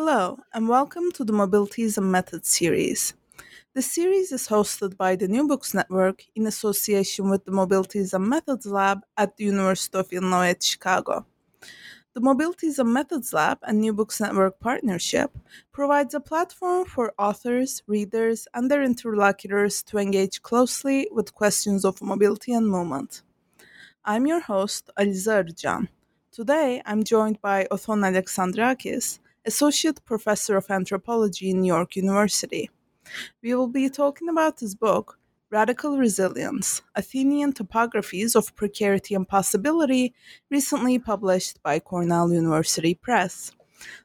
Hello, and welcome to the Mobilities and Methods series. The series is hosted by the New Books Network in association with the Mobilities and Methods Lab at the University of Illinois at Chicago. The Mobilities and Methods Lab and New Books Network partnership provides a platform for authors, readers, and their interlocutors to engage closely with questions of mobility and movement. I'm your host, Aliza Arjan. Today, I'm joined by Othon Alexandrakis, Associate Professor of Anthropology in New York University. We will be talking about his book, Radical Resilience Athenian Topographies of Precarity and Possibility, recently published by Cornell University Press.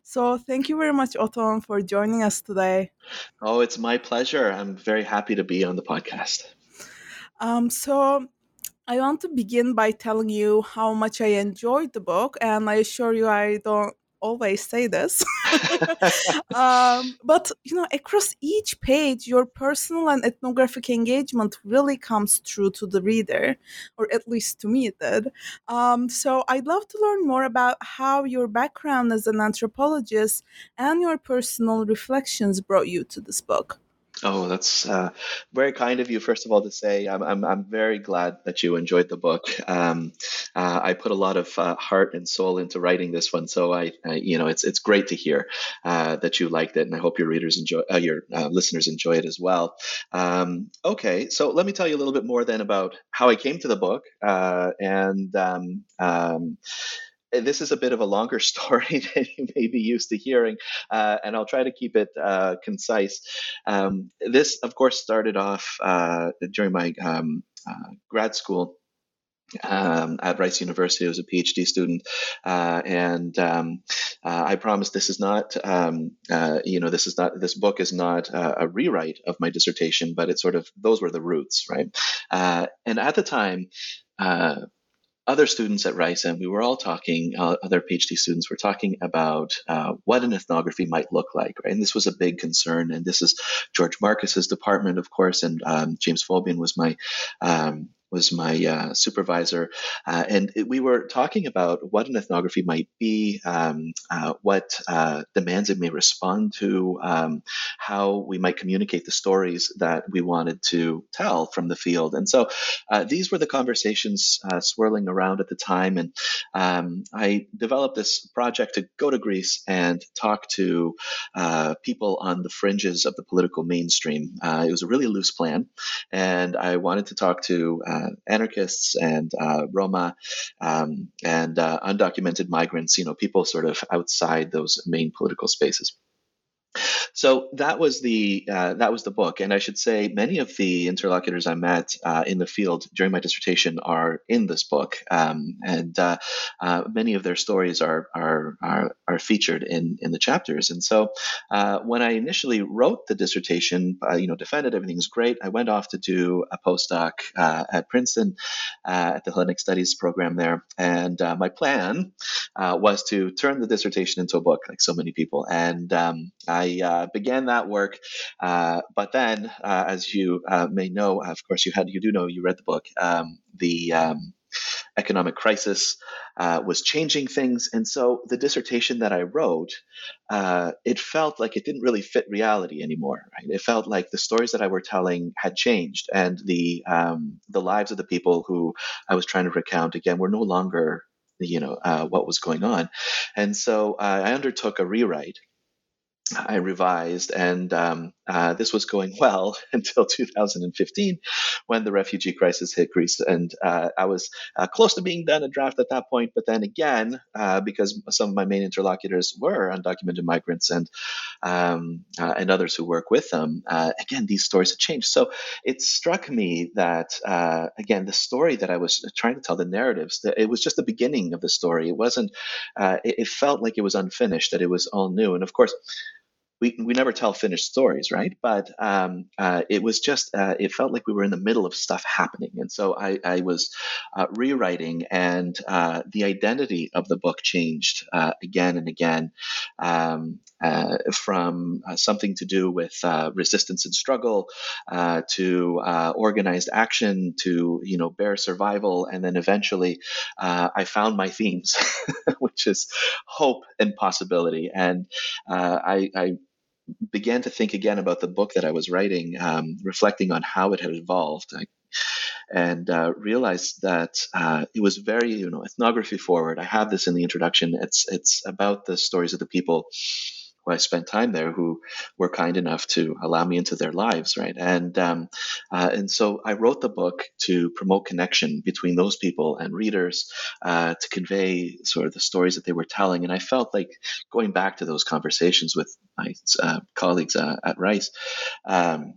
So, thank you very much, Othon, for joining us today. Oh, it's my pleasure. I'm very happy to be on the podcast. Um, so, I want to begin by telling you how much I enjoyed the book, and I assure you I don't always say this. um, but you know, across each page, your personal and ethnographic engagement really comes through to the reader, or at least to me it did. Um, so I'd love to learn more about how your background as an anthropologist and your personal reflections brought you to this book. Oh, that's uh, very kind of you, first of all, to say. I'm, I'm, I'm very glad that you enjoyed the book. Um, uh, I put a lot of uh, heart and soul into writing this one, so I, I you know, it's it's great to hear uh, that you liked it, and I hope your readers enjoy, uh, your uh, listeners enjoy it as well. Um, okay, so let me tell you a little bit more then about how I came to the book, and um, um this is a bit of a longer story than you may be used to hearing, uh, and I'll try to keep it uh, concise. Um, this, of course, started off uh, during my um, uh, grad school. Um, at Rice University as a PhD student, uh, and um, uh, I promise this is not, um, you know, this is not this book is not a rewrite of my dissertation, but it's sort of those were the roots, right? and at the time, other students at Rice, and we were all talking, uh, other PhD students were talking about uh, what an ethnography might look like, right? And this was a big concern. And this is George Marcus's department, of course, and um, James Faubion was my um, was my uh, supervisor, uh, and it, we were talking about what an ethnography might be, um, uh, what uh, demands it may respond to, um, how we might communicate the stories that we wanted to tell from the field. And so uh, these were the conversations uh, swirling around at the time, and um, I developed this project to go to Greece and talk to people on the fringes of the political mainstream. it was a really loose plan, and I wanted to talk to anarchists and uh, Roma um, and uh, undocumented migrants, you know, people sort of outside those main political spaces. So that was the uh, that was the book, and I should say many of the interlocutors I met uh, in the field during my dissertation are in this book, um, and uh, uh many of their stories are are are, are featured in in the chapters. And so uh, when I initially wrote the dissertation, uh, you know, defended everything's great. I went off to do a postdoc at Princeton at the Hellenic Studies program there, and my plan was to turn the dissertation into a book, like so many people, and um, I uh, began that work, uh, but then, uh, as you uh, may know, of course, you had you do know you read the book. Um, the um, economic crisis uh, was changing things, and so the dissertation that I wrote, uh, it felt like it didn't really fit reality anymore. Right? It felt like the stories that I were telling had changed, and the um, the lives of the people who I was trying to recount again were no longer you know what was going on and so i undertook a rewrite I revised, and um, uh, this was going well until 2015 when the refugee crisis hit Greece. And uh, I was uh, close to being done a draft at that point. But then again, uh, because some of my main interlocutors were undocumented migrants and um, uh, and others who work with them, uh, again, these stories had changed. So it struck me that, again, the story that I was trying to tell, the narratives, that it was just the beginning of the story. It wasn't, it, it felt like it was unfinished, that it was all new. And of course, we, we never tell finished stories, right? But um, uh, it was just, uh, it felt like we were in the middle of stuff happening. And so I, I was uh, rewriting, and uh, the identity of the book changed uh, again and again um, uh, from something to do with resistance and struggle to organized action to, you know, bare survival. And then eventually I found my themes, which is hope and possibility. And I, I began to think again about the book that I was writing, um, reflecting on how it had evolved. I, and uh, realized that uh, it was very, you know, ethnography forward. I have this in the introduction. It's it's about the stories of the people who I spent time there who were kind enough to allow me into their lives, right? And um, uh, and so I wrote the book to promote connection between those people and readers, uh, to convey sort of the stories that they were telling. And I felt like going back to those conversations with my uh, colleagues uh, at Rice. Um,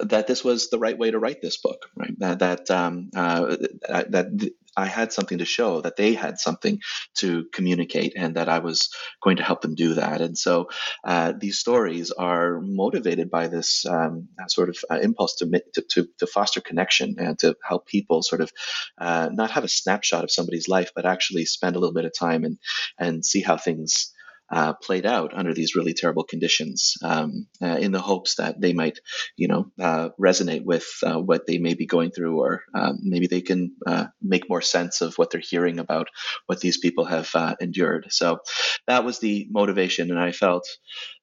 that this was the right way to write this book, right? That that um, uh, that I had something to show, that they had something to communicate, and that I was going to help them do that. And so uh, these stories are motivated by this um, sort of uh, impulse to, to, to foster connection and to help people sort of uh, not have a snapshot of somebody's life, but actually spend a little bit of time and and see how things uh, played out under these really terrible conditions um, uh, in the hopes that they might, you know, uh, resonate with uh, what they may be going through, or um, maybe they can uh, make more sense of what they're hearing about what these people have uh, endured. So that was the motivation, and I felt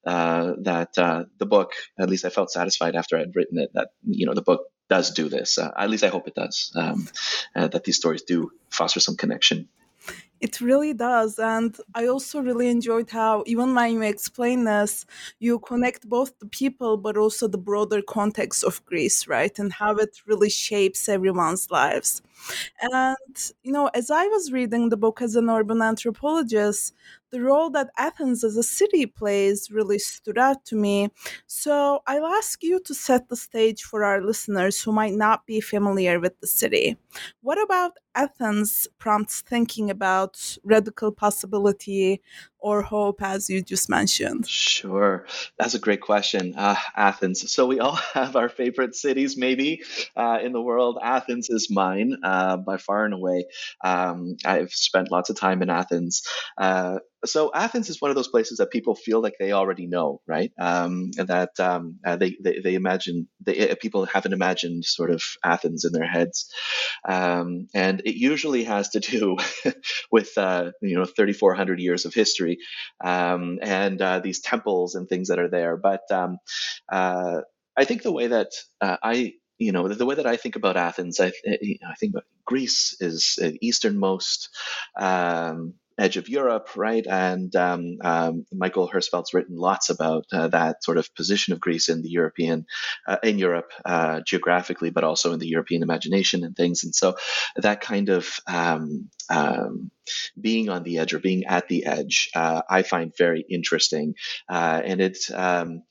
that the book, at least I felt satisfied after I'd written it, that you know the book does do this. at least I hope it does. Um, that these stories do foster some connection. It really does. And I also really enjoyed how, even when you explain this, you connect both the people but also the broader context of Greece, right? And how it really shapes everyone's lives. And, you know, as I was reading the book as an urban anthropologist, the role that Athens as a city plays really stood out to me. So I'll ask you to set the stage for our listeners who might not be familiar with the city. What about Athens prompts thinking about radical possibility or hope, as you just mentioned? Sure. That's a great question. Uh, Athens. So, we all have our favorite cities, maybe, uh, in the world. Athens is mine uh, by far and away. Um, I've spent lots of time in Athens. So Athens is one of those places that people feel like they already know, right? Um, that um, uh, they, they, they imagine they, uh, people haven't imagined sort of Athens in their heads, um, and it usually has to do with uh, you know 3,400 years of history um, and uh, these temples and things that are there. But um, uh, I think the way that uh, I you know the, way that I think about Athens, I, I think Greece is easternmost. Um, edge of Europe, right? And um, um, Michael Herzfeld's written lots about uh, that sort of position of Greece in the European, uh, in Europe uh, geographically, but also in the European imagination and things. And so that kind of um, um, being on the edge or being at the edge, uh, I find very interesting, uh, and it um,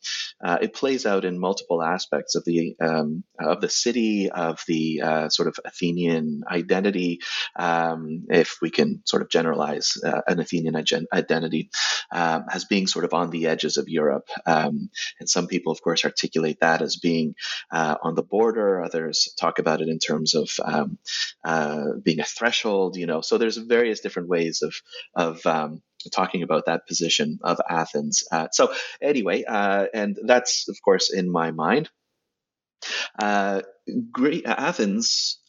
uh, it plays out in multiple aspects of the um, of the city, of the uh, sort of Athenian identity, um, if we can sort of generalize uh, an Athenian identity, um, as being sort of on the edges of Europe, um, and some people, of course, articulate that as being uh, on the border. Others talk about it in terms of being a threshold. You know, so there's various different ways of of um, talking about that position of Athens. Uh, so anyway, uh, and that's of course in my mind. Uh, great Athens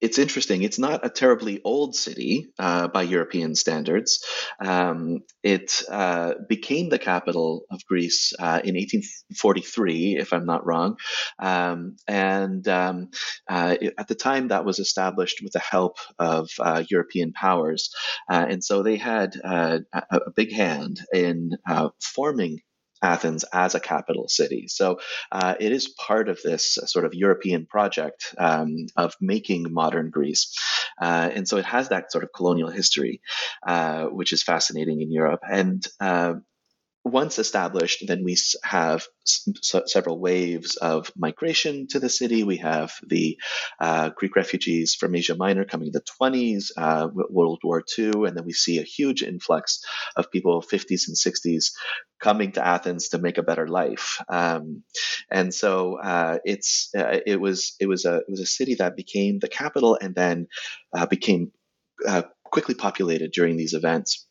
it's interesting. It's not a terribly old city uh, by European standards. Um, it uh, became the capital of Greece uh, in 1843, if I'm not wrong. Um, and um, uh, it, at the time, that was established with the help of uh, European powers. Uh, and so they had a, a, big hand in forming Athens as a capital city. So uh, it is part of this sort of European project um, of making modern Greece. Uh, and so it has that sort of colonial history, uh, which is fascinating in Europe. And uh, once established, then we have s- several waves of migration to the city. We have the uh, Greek refugees from Asia Minor coming in the 20s, uh, World War II, and then we see a huge influx of people 50s and 60s coming to Athens to make a better life. Um, and so uh, it's uh, it was it was a it was a city that became the capital and then uh, became uh, quickly populated during these events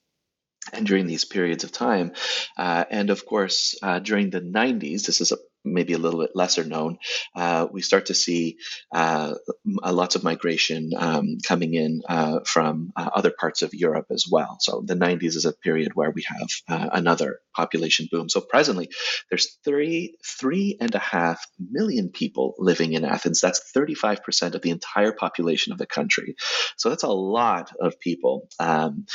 and during these periods of time. Uh, and of course, uh, during the 90s, this is a maybe a little bit lesser known, uh, we start to see uh, lots of migration um, coming in uh, from uh, other parts of Europe as well. So the 90s is a period where we have uh, another population boom. So presently, there's three three and a half million people living in Athens. That's 35% of the entire population of the country. So that's a lot of people. Um,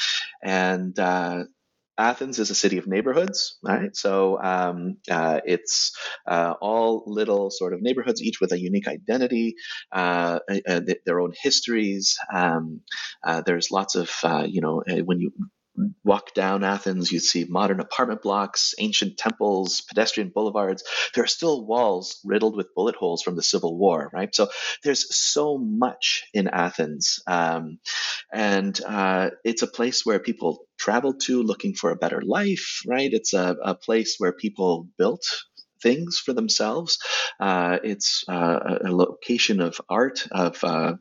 and uh, Athens is a city of neighborhoods, right? So um, uh, it's uh, all little sort of neighborhoods, each with a unique identity, uh, uh their own histories. Um, uh, there's lots of, uh, you know, when you walk down Athens, you'd see modern apartment blocks, ancient temples, pedestrian boulevards. There are still walls riddled with bullet holes from the Civil War, right? So there's so much in Athens. Um, and uh, it's a place where people travel to looking for a better life, right? It's a, a place where people built things for themselves. Uh, it's uh, a location of art, of uh,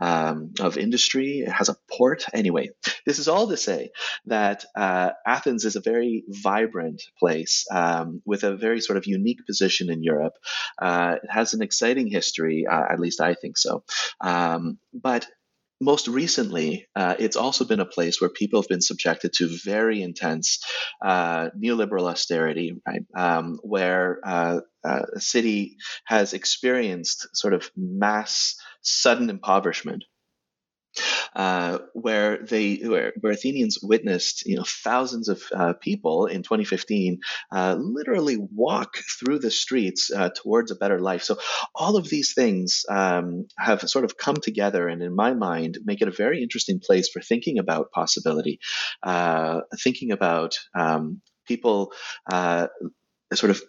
um, of industry. It has a port. Anyway, this is all to say that uh, Athens is a very vibrant place um, with a very sort of unique position in Europe. Uh, it has an exciting history, uh, at least I think so. Um, but most recently, uh, it's also been a place where people have been subjected to very intense uh, neoliberal austerity, right? Um, where uh, uh a city has experienced sort of mass sudden impoverishment uh, where they where, where, Athenians witnessed you know thousands of uh, people in 2015 uh, literally walk through the streets uh, towards a better life. So all of these things um, have sort of come together, and in my mind, make it a very interesting place for thinking about possibility, uh, thinking about um, people sort of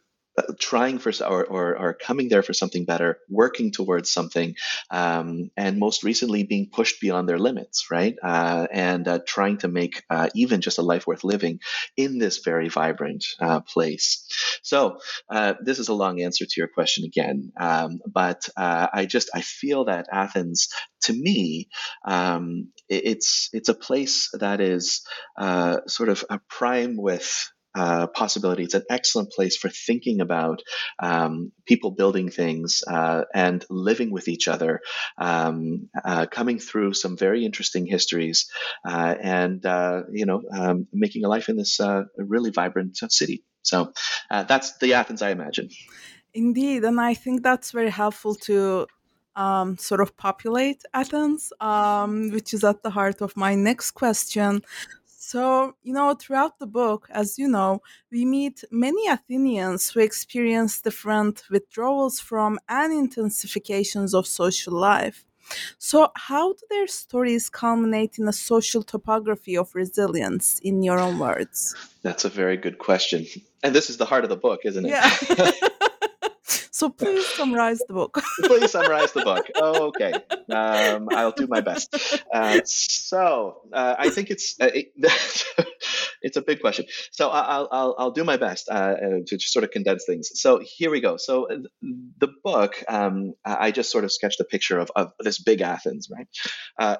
trying for or, or, or, coming there for something better, working towards something, um, and most recently being pushed beyond their limits, right? Uh, and uh, trying to make uh, even just a life worth living in this very vibrant uh, place. So uh, this is a long answer to your question again, um, but uh, I just I feel that Athens, to me, um, it's it's a place that is sort of a prime with uh, possibility. It's an excellent place for thinking about um, people building things uh, and living with each other, um, uh, coming through some very interesting histories, uh, and uh, you know, um, making a life in this uh, really vibrant city. So that's the Athens I imagine. Indeed, and I think that's very helpful to um, sort of populate Athens, um, which is at the heart of my next question. So, you know, throughout the book, as you know, we meet many Athenians who experience different withdrawals from and intensifications of social life. So, how do their stories culminate in a social topography of resilience, in your own words? That's a very good question. And this is the heart of the book, isn't it? Yeah. so please summarize the book. please summarize the book. Oh, okay. Um, I'll do my best. Uh, so uh, I think it's uh, it, it's a big question. So I'll I'll, I'll do my best uh, uh, to sort of condense things. So here we go. So uh, the book, um, I just sort of sketched a picture of, of this big Athens, right?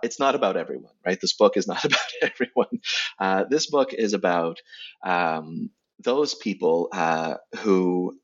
it's not about everyone, right? This book is not about everyone. this book is about um, those people who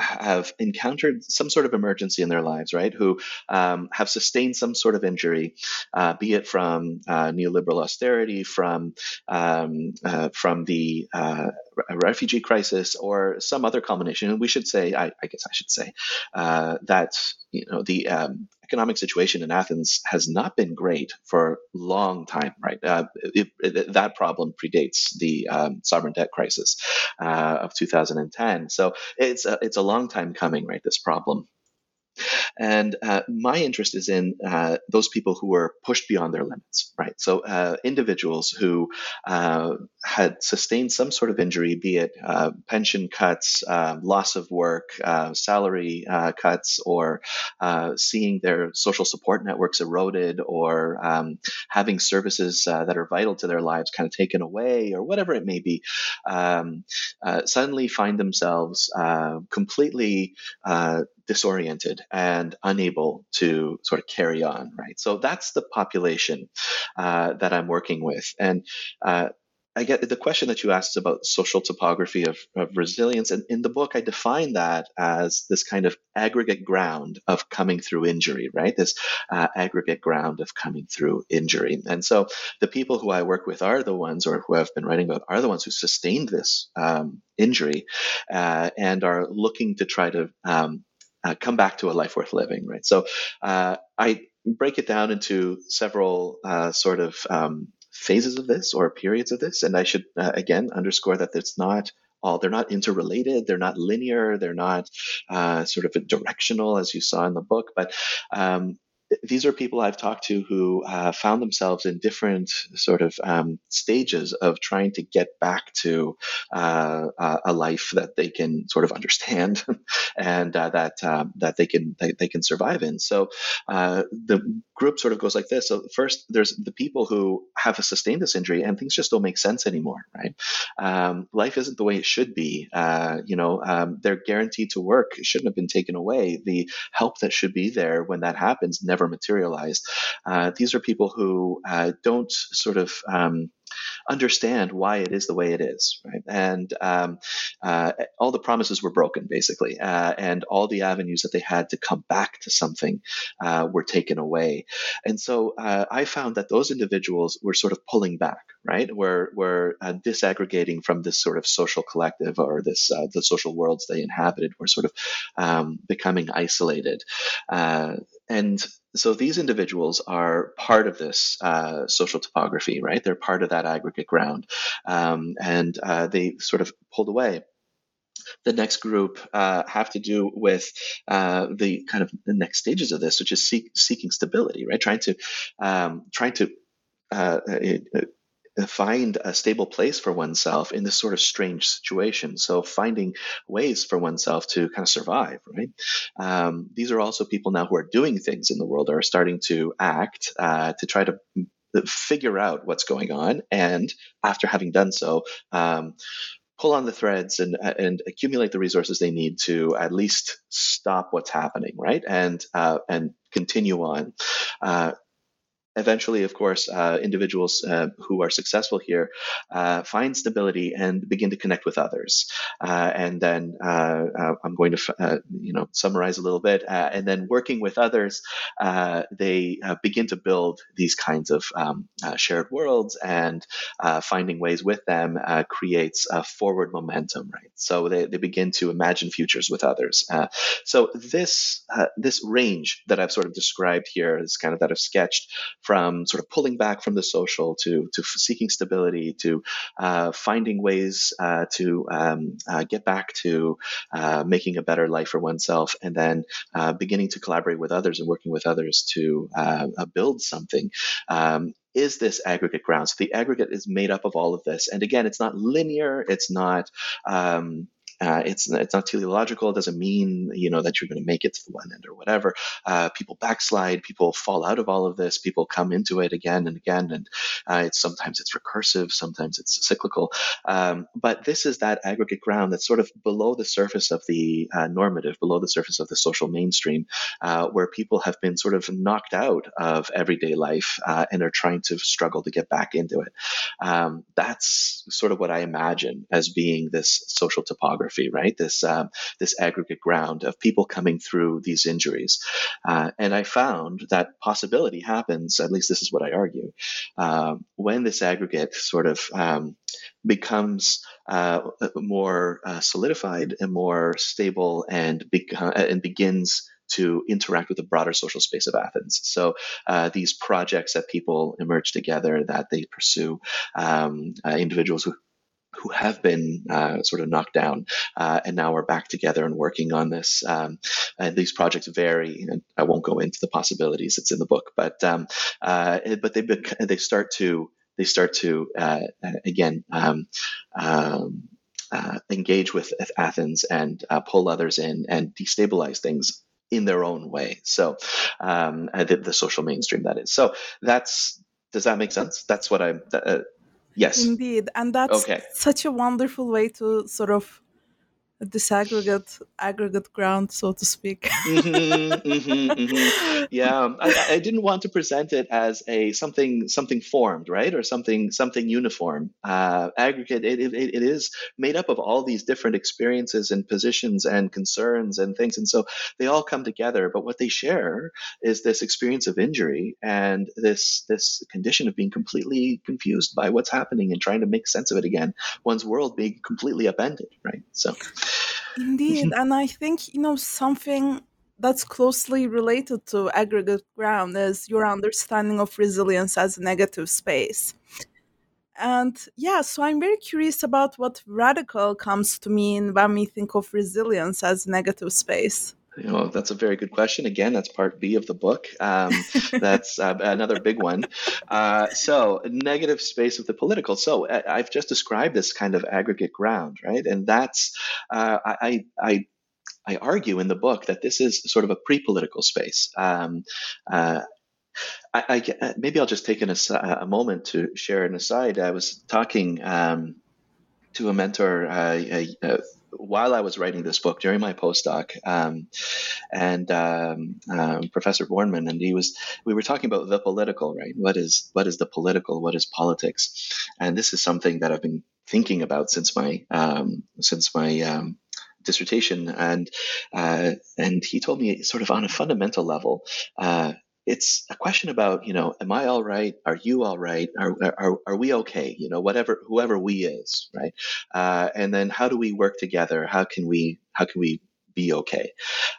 have encountered some sort of emergency in their lives, right? Who um, have sustained some sort of injury, uh, be it from uh, neoliberal austerity, from um, uh, from the uh, refugee crisis, or some other combination. And we should say, I, I guess I should say, uh, that you know the um, economic situation in Athens has not been great for a long time, right? Uh, it, it, that problem predates the um, sovereign debt crisis uh, of 2010. So it's a, it's a long time coming, right? This problem. And uh, my interest is in uh, those people who were pushed beyond their limits, right? So uh, individuals who uh, had sustained some sort of injury, be it uh, pension cuts, um, loss of work, uh, salary cuts, or seeing their social support networks eroded, or um, having services that are vital to their lives kind of taken away, or whatever it may be, um, suddenly find themselves completely disoriented and unable to sort of carry on, right? So that's the population uh, that I'm working with. And uh, I get the question that you asked about social topography of, of resilience. And in the book, I define that as this kind of aggregate ground of coming through injury, right? This uh, aggregate ground of coming through injury. And so the people who I work with are the ones, or who I've been writing about, are the ones who sustained this um, injury uh, and are looking to try to um, uh, come back to a life worth living, right? So uh, I break it down into several uh, sort of um, phases of this or periods of this, and I should uh, again underscore that it's not all they're not interrelated, they're not linear, they're not uh, sort of directional as you saw in the book, but um, these are people I've talked to who uh, found themselves in different sort of um, stages of trying to get back to uh, a life that they can sort of understand and uh, that um, that they can they, they, can survive in. So uh, the group sort of goes like this. So first, there's the people who have sustained this injury and things just don't make sense anymore, right? Um, life isn't the way it should be. Uh, you know, um, they're guaranteed to work. It shouldn't have been taken away. The help that should be there when that happens never materialized. Uh, these are people who uh, don't sort of um, understand why it is the way it is, right? And um, uh, all the promises were broken, basically, uh, and all the avenues that they had to come back to something uh, were taken away. And so uh, I found that those individuals were sort of pulling back, right? Were were uh, disaggregating from this sort of social collective or this uh, the social worlds they inhabited, were sort of um, becoming isolated. and so these individuals are part of this uh, social topography, right? They're part of that aggregate ground, um, and uh, they sort of pulled away. The next group uh, have to do with uh, the kind of the next stages of this, which is seek, seeking stability, right? Trying to um, trying to uh, find a stable place for oneself in this sort of strange situation. So finding ways for oneself to kind of survive, right? Um, these are also people now who are doing things in the world, are starting to act uh, to try to figure out what's going on, and after having done so. Um, pull on the threads and and accumulate the resources they need to at least stop what's happening, right? And uh, and continue on. Uh, eventually, of course, uh, individuals uh, who are successful here uh, find stability and begin to connect with others. Uh, and then uh, uh, I'm going to, you know, summarize a little bit. and then working with others, they begin to build these kinds of um, shared worlds, and finding ways with them creates a forward momentum, right? So they, they begin to imagine futures with others. so this this range that I've sort of described here is kind of that I've sketched from sort of pulling back from the social to to seeking stability to uh, finding ways uh, to um, uh, get back to uh, making a better life for oneself, and then uh, beginning to collaborate with others and working with others to build something. Um, is this aggregate ground? So the aggregate is made up of all of this. And again, it's not linear. It's not um, uh, it's it's not teleological. It doesn't mean you know that you're going to make it to the one end or whatever. Uh, people backslide. People fall out of all of this. People come into it again and again, and uh, it's sometimes it's recursive, sometimes it's cyclical. Um, but this is that aggregate ground that's sort of below the surface of the uh, normative, below the surface of the social mainstream, uh, where people have been sort of knocked out of everyday life and are trying to struggle to get back into it. Um, that's sort of what I imagine as being this social topography right? This um, this aggregate ground of people coming through these injuries, uh, and I found that possibility happens. At least this is what I argue uh, when this aggregate sort of um, becomes uh, more uh, solidified and more stable and, beca- and begins to interact with the broader social space of Athens. So uh, these projects that people emerge together, that they pursue, um, uh, individuals who who have been uh, sort of knocked down uh, and now are back together and working on this. Um, and these projects vary, and I won't go into the possibilities. It's in the book, but um, uh, but they they start to they start to uh, again. Um, um uh, engage with Athens and uh, pull others in and destabilize things in their own way. So, um, the, the, social mainstream that is. So that's does that make sense? That's what I'm. Uh, Yes. Indeed. And that's okay. such a wonderful way to sort of disaggregate aggregate ground so to speak. Mm-hmm, mm-hmm, mm-hmm. yeah I, I, didn't want to present it as a something something formed right? Or something something uniform. Uh, aggregate it, it, it is made up of all these different experiences and positions and concerns and things and so they all come together. But what they share is this experience of injury and this this condition of being completely confused by what's happening and trying to make sense of it again one's world being completely upended right? So Indeed. Mm-hmm. and I think, you know, something that's closely related to aggregate ground is your understanding of resilience as a negative space. And yeah, so I'm very curious about what radical comes to mean when we think of resilience as negative space. You know, that's a very good question. Again, that's part B of the book. Um, that's uh, another big one. Uh, so, negative space of the political. So, I've just described this kind of aggregate ground, right? And that's uh, I, I I argue in the book that this is sort of a pre-political space. Um, uh, I, I, uh, maybe I'll just take an, a moment to share an aside. I was talking um, to a mentor uh, uh, while I was writing this book during my postdoc, um, and um, um, Professor Borneman, and he was, we were talking about the political, right? What is what is the political? What is politics? And this is something that I've been thinking about since my um, since my um, dissertation, and uh, and he told me sort of on a fundamental level. Uh, it's a question about you know am i all right are you all right are, are, are we okay you know whatever whoever we is right uh, and then how do we work together how can we how can we be okay?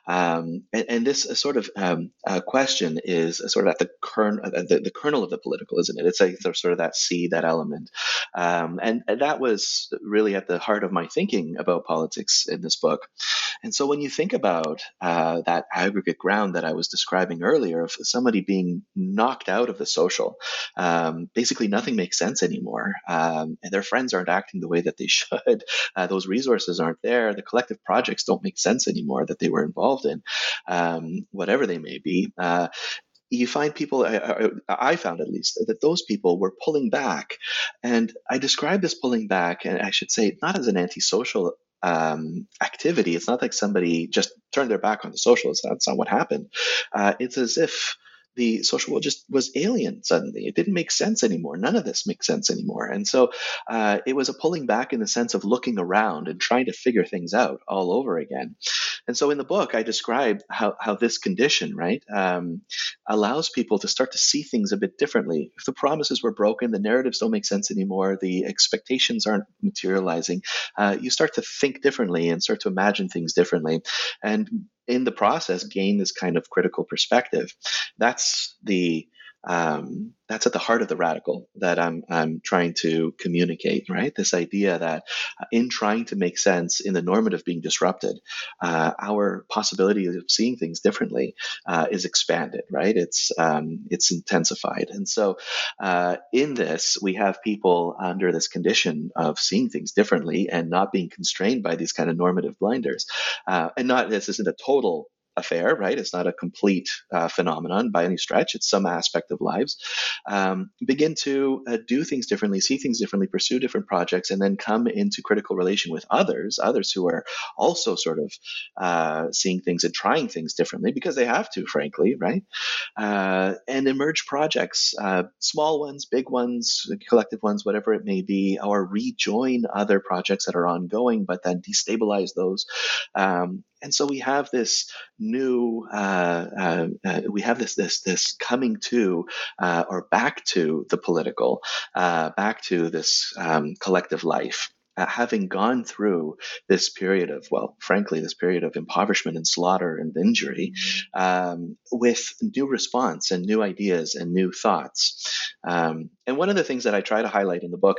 Um, and, and, this uh, sort of um, uh, question is sort of at the, kern, uh, the, the, kernel of the political, isn't it? It's like sort of that seed, that element. Um, and, and, that was really at the heart of my thinking about politics in this book. And so when you think about uh, that aggregate ground that I was describing earlier of somebody being knocked out of the social, um, basically nothing makes sense anymore. Um, and their friends aren't acting the way that they should. Uh, those resources aren't there. The collective projects don't make sense anymore that they were involved in, um, whatever they may be. Uh, you find people, I, I, found at least, that those people were pulling back. And I describe this pulling back, and I should say, not as an antisocial um, activity. It's not like somebody just turned their back on the socialists. That's not what happened. Uh, it's as if the social world just was alien suddenly. It didn't make sense anymore. None of this makes sense anymore. And so uh, it was a pulling back in the sense of looking around and trying to figure things out all over again. And so in the book, I describe how, how this condition, right, um, allows people to start to see things a bit differently. If the promises were broken, the narratives don't make sense anymore, the expectations aren't materializing, uh, you start to think differently and start to imagine things differently. And in the process gain this kind of critical perspective. That's the um, that's at the heart of the radical that I'm I'm trying to communicate. Right, this idea that uh, in trying to make sense in the normative being disrupted, uh, our possibility of seeing things differently uh, is expanded. Right, it's um, it's intensified, and so uh, in this we have people under this condition of seeing things differently and not being constrained by these kind of normative blinders, uh, and not this isn't a total affair, right? It's not a complete uh, phenomenon by any stretch. It's some aspect of lives. Um, begin to uh, do things differently, see things differently, pursue different projects, and then come into critical relation with others, others who are also sort of uh, seeing things and trying things differently because they have to, frankly, right? Uh, and emerge projects, uh, small ones, big ones, collective ones, whatever it may be, or rejoin other projects that are ongoing, but then destabilize those. Um, and so we have this new uh, uh, uh, we have this this this coming to uh, or back to the political uh, back to this um, collective life uh, having gone through this period of, well, frankly, this period of impoverishment and slaughter and injury, um, with new response and new ideas and new thoughts. Um, and one of the things that I try to highlight in the book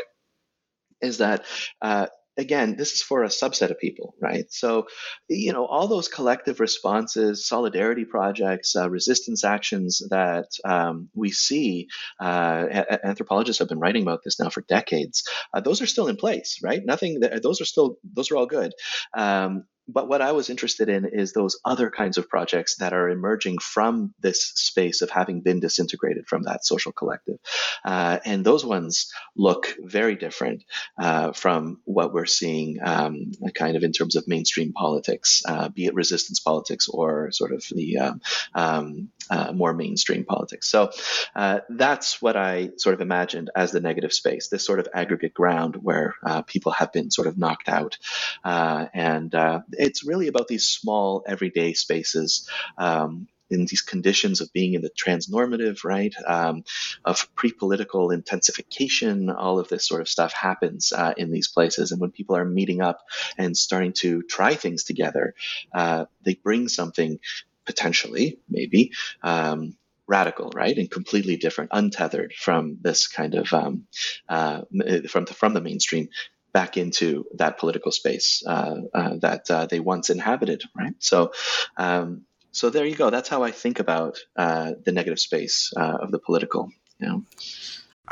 is that uh, again, this is for a subset of people, right? So, you know, all those collective responses, solidarity projects, uh, resistance actions that um, we see, uh, anthropologists have been writing about this now for decades. Uh, those are still in place, right? Nothing. Those are still. Those are all good. Um, but what I was interested in is those other kinds of projects that are emerging from this space of having been disintegrated from that social collective. Uh, and those ones look very different uh, from what we're seeing um, kind of in terms of mainstream politics, uh, be it resistance politics or sort of the um, um uh, more mainstream politics. So uh, that's what I sort of imagined as the negative space, this sort of aggregate ground where uh, people have been sort of knocked out. And it's really about these small everyday spaces. Um, in these conditions of being in the transnormative, right, um, of pre-political intensification, all of this sort of stuff happens uh, in these places. And when people are meeting up and starting to try things together, uh, they bring something potentially, maybe, um, radical, right, and completely different, untethered from this kind of um, uh, from the, from the mainstream back into that political space uh, uh, that uh, they once inhabited, right? So. Um, so there you go. That's how I think about the negative space of the political. You know?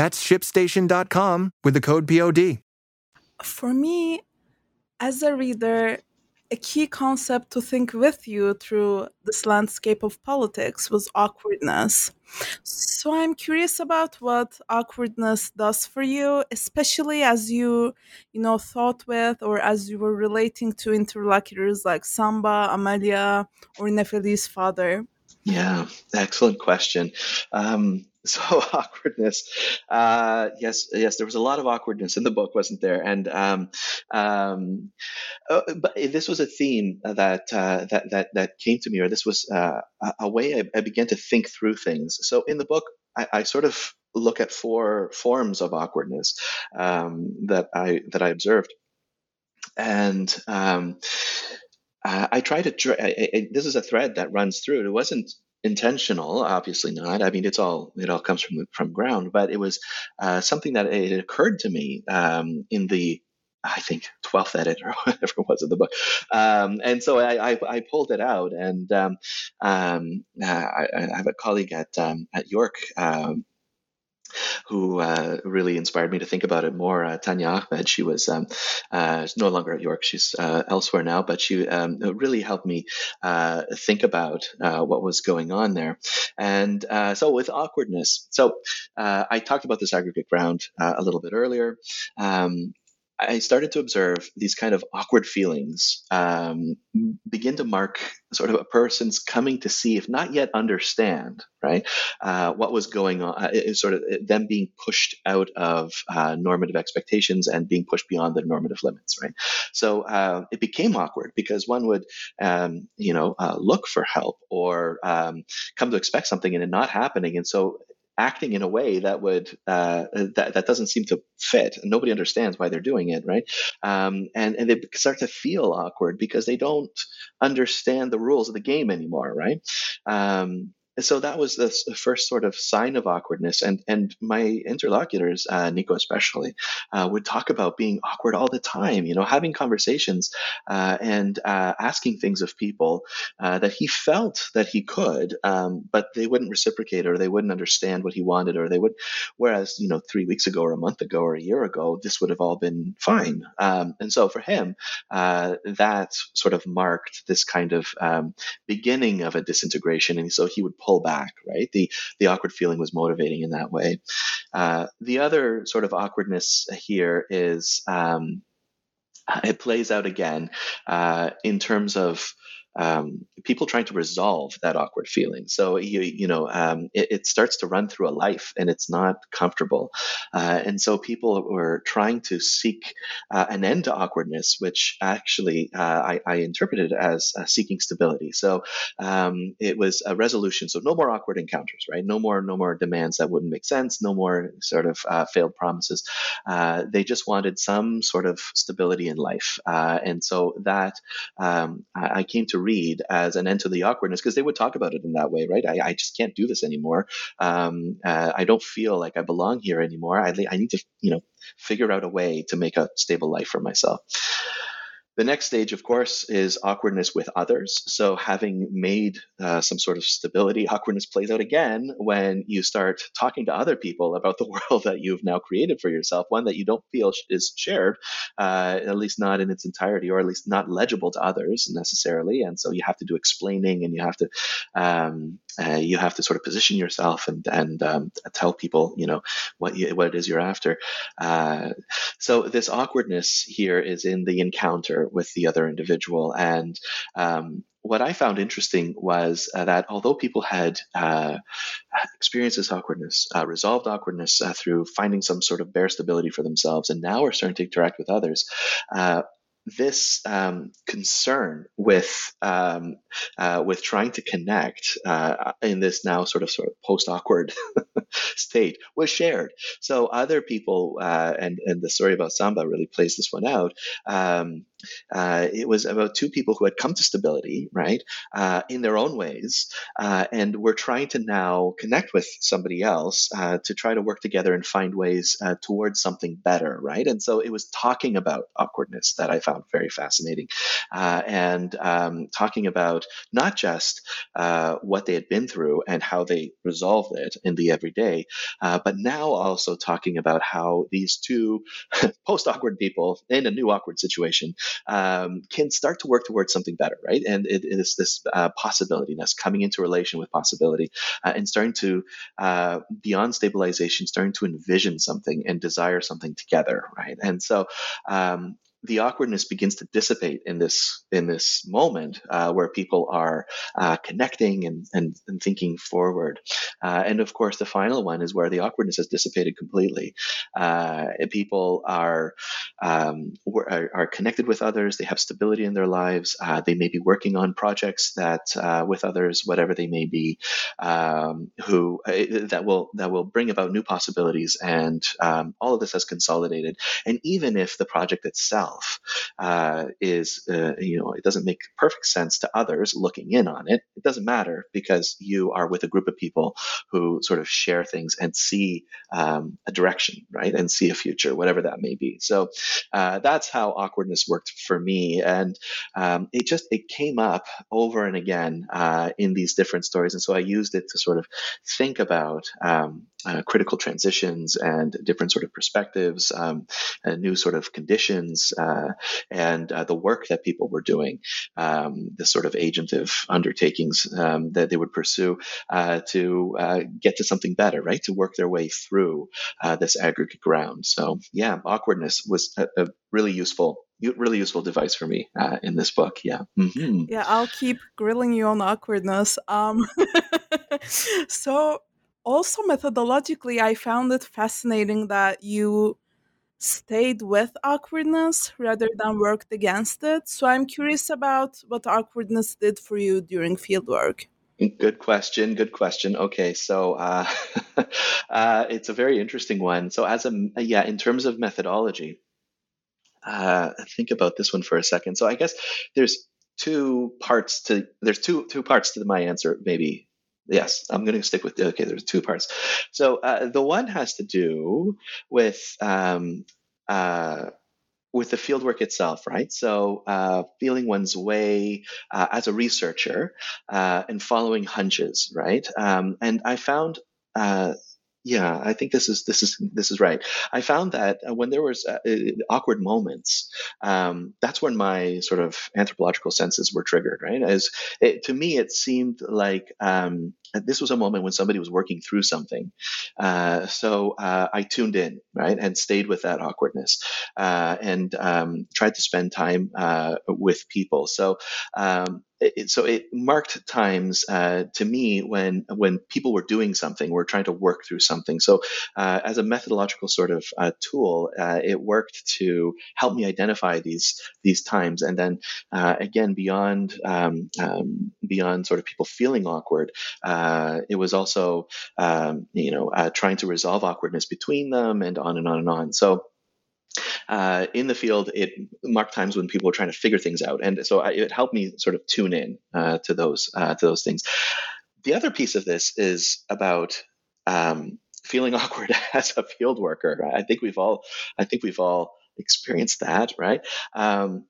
That's shipstation.com with the code POD. For me, as a reader, a key concept to think with you through this landscape of politics was awkwardness. So I'm curious about what awkwardness does for you, especially as you, you know, thought with or as you were relating to interlocutors like Samba, Amalia, or Nefeli's father. Yeah, excellent question. Um, so awkwardness uh, yes yes there was a lot of awkwardness in the book wasn't there and um, um, uh, but this was a theme that uh, that that that came to me or this was uh, a way I, I, began to think through things so in the book I, I sort of look at four forms of awkwardness um, that I that I observed, and um, I, I try to. I, this is a thread that runs through. It wasn't intentional obviously not i mean it's all it all comes from from ground but it was uh, something that it occurred to me um, in the I think 12th edit or whatever it was of the book. Um, and so I, I, I, pulled it out and um, um, uh, I, I, have a colleague at, um, at York um, who uh, really inspired me to think about it more. Uh, Tanya Ahmed, she was um, uh, no longer at York; she's uh, elsewhere now, but she um, really helped me uh, think about uh, what was going on there. And so, with awkwardness, so I talked about this aggregate ground a little bit earlier. Um, I started to observe these kind of awkward feelings um, begin to mark sort of a person's coming to see, if not yet understand, right, uh, what was going on. Uh, sort of them being pushed out of uh, normative expectations and being pushed beyond the normative limits, right. So uh, it became awkward because one would, um, you know, uh, look for help or um, come to expect something and it not happening, and so acting in a way that would uh, that, that doesn't seem to fit. And nobody understands why they're doing it right? Um, and and they start to feel awkward because they don't understand the rules of the game anymore right? Um, so that was the first sort of sign of awkwardness. And and my interlocutors, uh, Nico especially, uh, would talk about being awkward all the time. You know, having conversations uh, and uh, asking things of people uh, that he felt that he could, um, but they wouldn't reciprocate or they wouldn't understand what he wanted or they would. Whereas you know, three weeks ago or a month ago or a year ago, this would have all been fine. Um, and so for him, uh, that sort of marked this kind of um, beginning of a disintegration. And so he would pull pull back, right? The the awkward feeling was motivating in that way. Uh, the other sort of awkwardness here is um, it plays out again uh, in terms of um, people trying to resolve that awkward feeling. So you you know um, it, it, starts to run through a life, and it's not comfortable. Uh, and so people were trying to seek uh, an end to awkwardness, which actually uh, I, I, interpreted as uh, seeking stability. So um, it was a resolution. So no more awkward encounters, right? No more no more demands that wouldn't make sense. No more sort of uh, failed promises. Uh, they just wanted some sort of stability in life, and so that um, I, I came to read as an end to the awkwardness because they would talk about it in that way, right? I, I just can't do this anymore. Um, uh, I don't feel like I belong here anymore. I, I need to, you know, figure out a way to make a stable life for myself. The next stage, of course, is awkwardness with others. So, having made uh, some sort of stability, awkwardness plays out again when you start talking to other people about the world that you've now created for yourself, one that you don't feel is shared, uh, at least not in its entirety, or at least not legible to others necessarily. And so, you have to do explaining, and you have to um, uh, you have to sort of position yourself and and um, tell people, you know, what you, what it is you're after. Uh, so, this awkwardness here is in the encounter with the other individual. And um, what I found interesting was uh, that although people had uh, experienced this awkwardness, uh, resolved awkwardness uh, through finding some sort of bare stability for themselves, and now are starting to interact with others, uh, this um, concern with um, uh, with trying to connect uh, in this now sort of sort of post awkward state was shared. So other people uh, and and the story about Samba really plays this one out. Um, uh, it was about two people who had come to stability, right, uh, in their own ways, uh, and were trying to now connect with somebody else uh, to try to work together and find ways uh, towards something better, right? And so it was talking about awkwardness that I found very fascinating, uh, and um, talking about not just what they had been through and how they resolved it in the everyday, but now also talking about how these two post awkward people in a new awkward situation um, can start to work towards something better, right? And it, it is this uh, possibility, that's coming into relation with possibility uh, and starting to, uh, beyond stabilization, starting to envision something and desire something together, right? And so, um, the awkwardness begins to dissipate in this in this moment uh, where people are uh, connecting and, and, and thinking forward. Uh, and of course, the final one is where the awkwardness has dissipated completely. Uh, people are, um, are, are connected with others. They have stability in their lives. Uh, they may be working on projects that uh, with others, whatever they may be, um, who that will that will bring about new possibilities. And um, all of this has consolidated. And even if the project itself itself uh, is, uh, you know, it doesn't make perfect sense to others looking in on it. It doesn't matter because you are with a group of people who sort of share things and see um, a direction, right? And see a future, whatever that may be. So uh, that's how awkwardness worked for me. And um, it just, it came up over and again uh, in these different stories. And so I used it to sort of think about um, uh, critical transitions and different sort of perspectives, um, new sort of conditions, uh, and uh, the work that people were doing, um, the sort of agentive undertakings um, that they would pursue uh, to uh, get to something better, right? To work their way through uh, this aggregate ground. So, yeah, awkwardness was a, a really useful really useful device for me uh, in this book. Yeah. Mm-hmm. Yeah, I'll keep grilling you on awkwardness. Um, so also methodologically i found it fascinating that you stayed with awkwardness rather than worked against it so i'm curious about what awkwardness did for you during fieldwork Good question. Good question. Okay, so uh, uh, it's a very interesting one. So, as a yeah, in terms of methodology, uh, think about this one for a second. So, I guess there's two parts to there's two two parts to my answer, maybe yes, I'm going to stick with okay. There's two parts. So uh, the one has to do with um, uh, with the fieldwork itself, right? So uh, feeling one's way uh, as a researcher uh, and following hunches, right? Um, and I found uh, yeah, I think this is this is this is right. I found that uh, when there was uh, awkward moments, um, that's when my sort of anthropological senses were triggered. Right, as it, to me, it seemed like um, this was a moment when somebody was working through something. Uh, so uh, I tuned in, right, and stayed with that awkwardness, uh, and um, tried to spend time uh, with people. So um, it, so it marked times uh, to me when when people were doing something, were trying to work through something. So uh, as a methodological sort of uh, tool, uh, it worked to help me identify these these times, and then uh, again beyond um, um, beyond sort of people feeling awkward, uh, it was also um, you know trying to resolve awkwardness between them, and on and on and on. So uh, in the field, it marked times when people were trying to figure things out, and so I, it helped me sort of tune in uh, to those uh, to those things. The other piece of this is about um, feeling awkward as a field worker. I think we've all I think we've all experienced that, right? Um,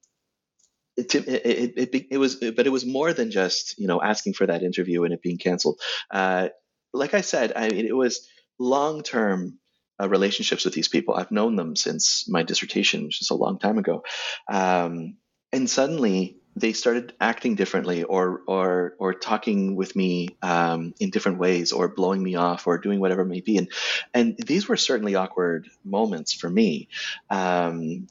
it, it, it, it, was, but it was more than just you know asking for that interview and it being canceled. Uh, like I said, I mean, it was long term uh, relationships with these people. I've known them since my dissertation, which is a long time ago. Um, and suddenly they started acting differently or or or talking with me um, in different ways or blowing me off or doing whatever it may be. And and these were certainly awkward moments for me. Um,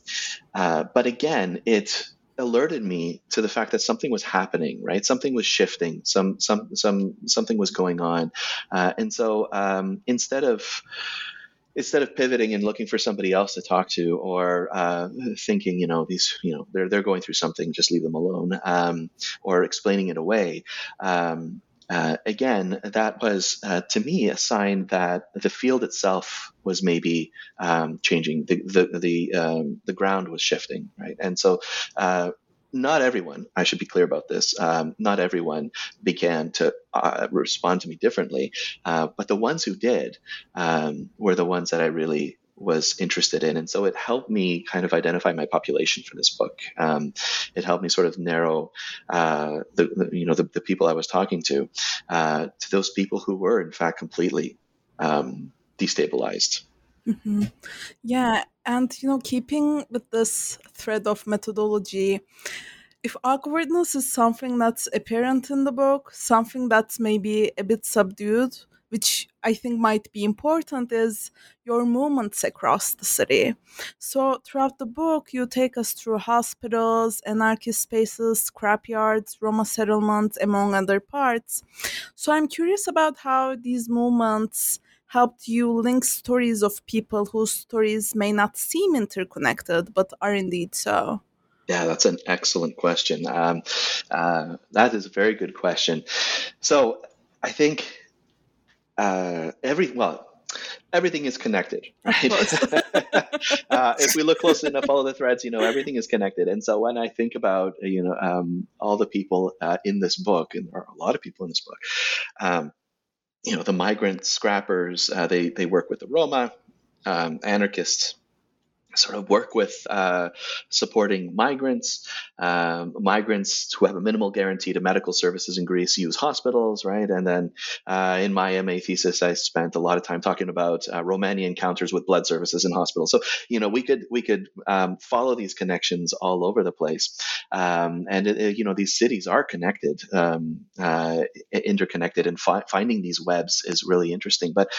uh, but again it alerted me to the fact that something was happening right? Something was shifting. Some some some something was going on. Uh, and so um, instead of instead of pivoting and looking for somebody else to talk to or uh, thinking you know these you know they're they're going through something just leave them alone um, or explaining it away um, uh, again that was uh, to me a sign that the field itself was maybe um, changing. The the the, um, the ground was shifting right? And so uh, not everyone, I should be clear about this, um, not everyone began to uh, respond to me differently. Uh, but the ones who did um, were the ones that I really was interested in. And so it helped me kind of identify my population for this book. Um, it helped me sort of narrow uh, the, the, you know, the, the, people I was talking to, uh, to those people who were in fact completely um, destabilized. Mm-hmm. Yeah, and you know, keeping with this thread of methodology, if awkwardness is something that's apparent in the book, something that's maybe a bit subdued, which I think might be important, is your movements across the city. So, throughout the book, you take us through hospitals, anarchist spaces, scrapyards, Roma settlements, among other parts. So, I'm curious about how these movements helped you link stories of people whose stories may not seem interconnected, but are indeed so. Yeah, that's an excellent question. Um, uh, that is a very good question. So I think uh, every well, everything is connected, right? uh, if we look closely enough, all the threads, you know, everything is connected. And so when I think about, you know, um, all the people uh, in this book, and there are a lot of people in this book, um, you know, the migrant scrappers, uh, they they work with the Roma, um, anarchists sort of work with uh, supporting migrants. Um, migrants who have a minimal guarantee to medical services in Greece use hospitals, right? And then uh, in my MA thesis, I spent a lot of time talking about uh, Romani encounters with blood services in hospitals. So you know, we could we could um, follow these connections all over the place, um, and it, it, you know, these cities are connected, um, uh, interconnected, and fi- finding these webs is really interesting. But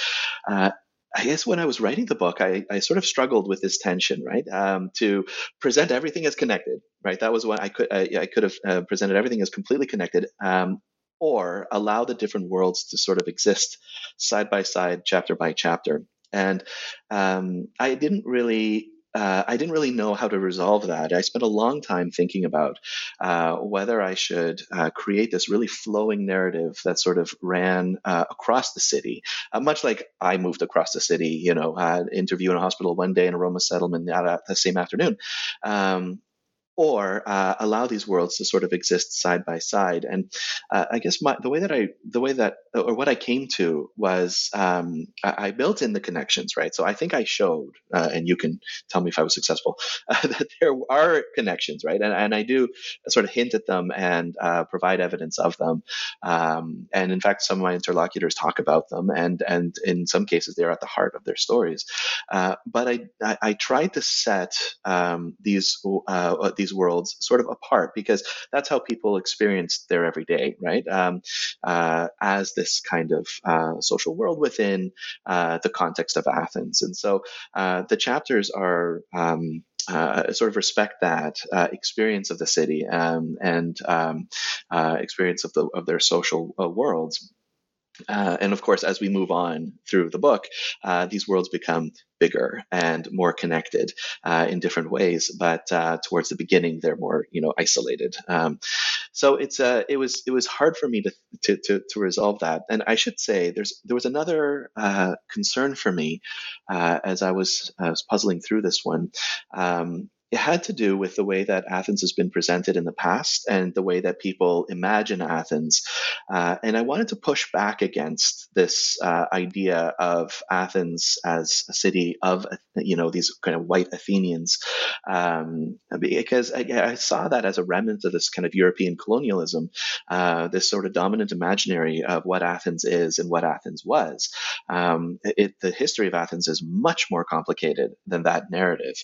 uh, I guess when I was writing the book, I, I sort of struggled with this tension, right? Um, to present everything as connected, right? That was what I could I, I could have uh, presented everything as completely connected, um, or allow the different worlds to sort of exist side by side, chapter by chapter. And um, I didn't really uh, I didn't really know how to resolve that. I spent a long time thinking about uh, whether I should uh, create this really flowing narrative that sort of ran uh, across the city, uh, much like I moved across the city, you know, interview in a hospital one day in a Roma settlement that, the same afternoon. Um, or uh, allow these worlds to sort of exist side by side. And uh, I guess my, the way that I, the way that, or what I came to was um, I, I, built in the connections, right? So I think I showed, uh, and you can tell me if I was successful, that there are connections, right? And, and I do sort of hint at them and uh, provide evidence of them. Um, and in fact, some of my interlocutors talk about them, and and in some cases, they're at the heart of their stories. Uh, but I, I, I tried to set um, these uh, these these worlds sort of apart because that's how people experience their everyday, right? Um, uh, as this kind of uh, social world within uh, the context of Athens. And so uh, the chapters are. Um, uh, sort of respect that uh, experience of the city um, and um, uh, experience of the of their social uh, worlds. Uh, and of course, as we move on through the book, uh, these worlds become bigger and more connected uh, in different ways. But uh, towards the beginning, they're more, you know, isolated. Um, so it's uh, it was it was hard for me to, to, to to resolve that. And I should say, there's there was another uh, concern for me as I was, I was puzzling through this one. Um, it had to do with the way that Athens has been presented in the past and the way that people imagine Athens. Uh, and I wanted to push back against this uh, idea of Athens as a city of, you know, these kind of white Athenians, um, because I, I, saw that as a remnant of this kind of European colonialism, uh, this sort of dominant imaginary of what Athens is and what Athens was. Um, it, the history of Athens is much more complicated than that narrative.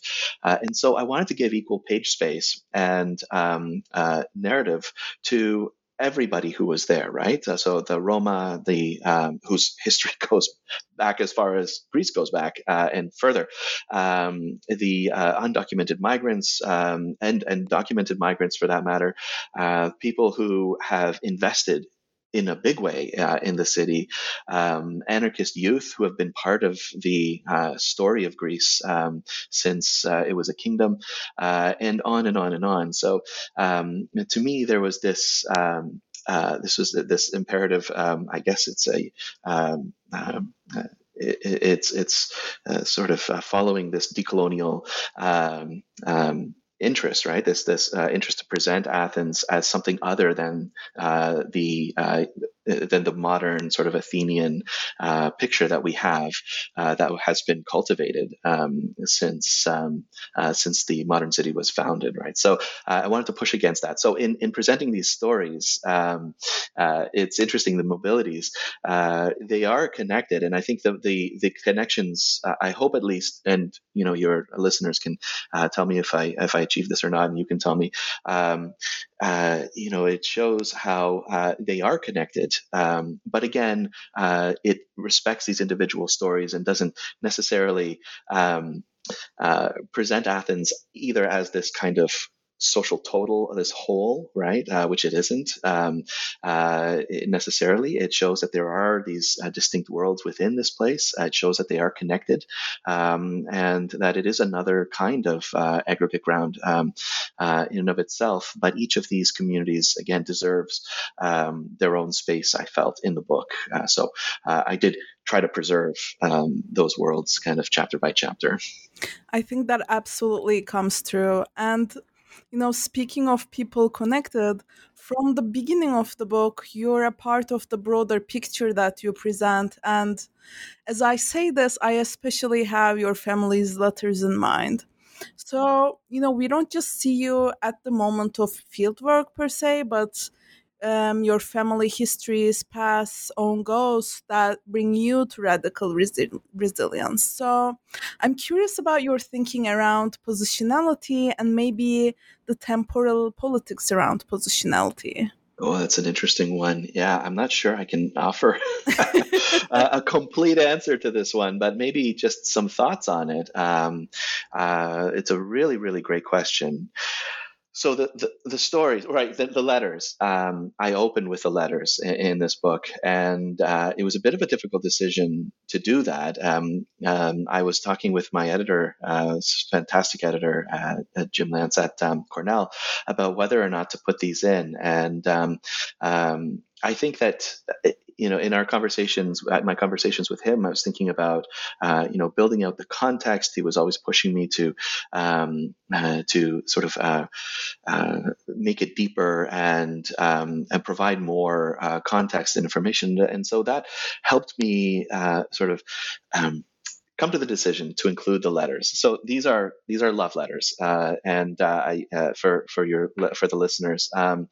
Uh, and so I wanted wanted to give equal page space and um, uh, narrative to everybody who was there, right? Uh, so the Roma, the um, whose history goes back as far as Greece goes back uh, and further, um, the uh, undocumented migrants um, and and documented migrants for that matter, uh, people who have invested in a big way uh, in the city. Um, anarchist youth who have been part of the uh, story of Greece um, since uh, it was a kingdom, uh, and on and on and on. So um, to me, there was this. Um, uh, this was this imperative. Um, I guess it's a um, uh, it's it's uh, sort of following this decolonial interest, right? This this uh, interest to present Athens as something other than uh, the uh, than the modern sort of Athenian uh, picture that we have uh, that has been cultivated um, since um, uh, since the modern city was founded, right? So I wanted to push against that. So in in presenting these stories, um, it's interesting the mobilities they are connected, and I think the the, the connections. I hope at least, and you know, your listeners can tell me if I if I achieve this or not, and you can tell me. Um, uh, you know, it shows how uh, they are connected Um, but again, uh, it respects these individual stories and doesn't necessarily um, uh, present Athens either as this kind of social total of this whole, right? Uh, which it isn't um, uh, necessarily. It shows that there are these uh, distinct worlds within this place. Uh, it shows that they are connected, um, and that it is another kind of uh, aggregate ground um, uh, in and of itself. But each of these communities, again, deserves um, their own space. I felt in the book, so I did try to preserve um, those worlds, kind of chapter by chapter. I think that absolutely comes through, and you know, speaking of people connected, from the beginning of the book, you're a part of the broader picture that you present. And as I say this, I especially have your family's letters in mind. So, you know, we don't just see you at the moment of fieldwork per se, but um, your family histories, past, own goals that bring you to radical resi- resilience. So I'm curious about your thinking around positionality and maybe the temporal politics around positionality. Oh, that's an interesting one. Yeah, I'm not sure I can offer a, a, complete answer to this one, but maybe just some thoughts on it. Um, uh, it's a really, really great question so the, the, the stories right the, the letters um, i opened with the letters in, in this book and uh, it was a bit of a difficult decision to do that. Um, um, i was talking with my editor uh, fantastic editor uh, jim lance at um, cornell about whether or not to put these in. And um, um, I think that you know in our conversations, at my conversations with him, I was thinking about uh, you know building out the context. He was always pushing me to um, uh, to sort of uh, uh make it deeper and um, and provide more uh, context and information, and so that helped me uh, sort of. Um, come to the decision to include the letters. So these are these are love letters, uh, and uh, I, uh, for for your for the listeners, um,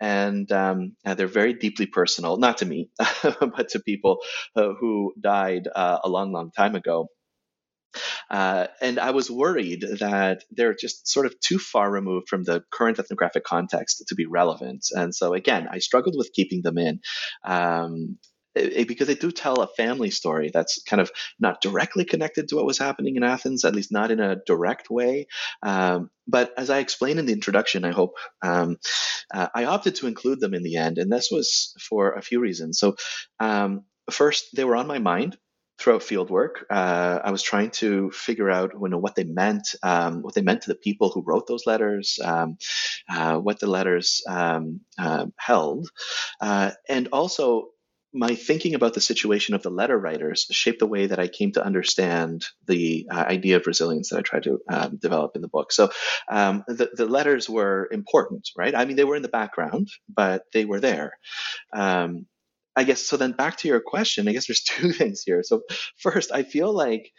and um, they're very deeply personal, not to me, but to people uh, who died uh, a long, long time ago. Uh, and I was worried that they're just sort of too far removed from the current ethnographic context to be relevant. And so, again, I struggled with keeping them in. Um, it, because they do tell a family story that's kind of not directly connected to what was happening in Athens, at least not in a direct way. Um, but as I explained in the introduction, I hope um, uh, I opted to include them in the end, and this was for a few reasons. So, um, first, they were on my mind throughout fieldwork. Uh, I was trying to figure out you know, what they meant, um, what they meant to the people who wrote those letters, um, uh, what the letters um, uh, held, uh, and also my thinking about the situation of the letter writers shaped the way that I came to understand the uh, idea of resilience that I tried to um, develop in the book. So um, the, the, letters were important, right? I mean, they were in the background, but they were there. Um, I guess so. Then back to your question, I guess there's two things here. So first, I feel like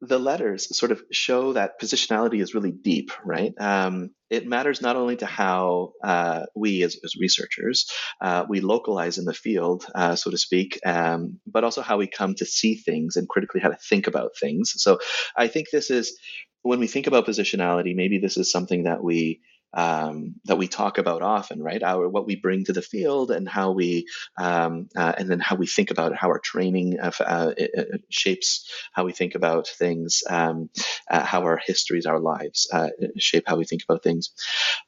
the letters sort of show that positionality is really deep, right? Um, it matters not only to how uh, we as, as researchers uh, we localize in the field, uh, so to speak, um, but also how we come to see things and critically how to think about things. So I think this is when we think about positionality, maybe this is something that we um, that we talk about often, right? Our what we bring to the field and how we um, uh, and then how we think about how our training uh, uh, shapes how we think about things, um, uh, how our histories, our lives uh, shape how we think about things.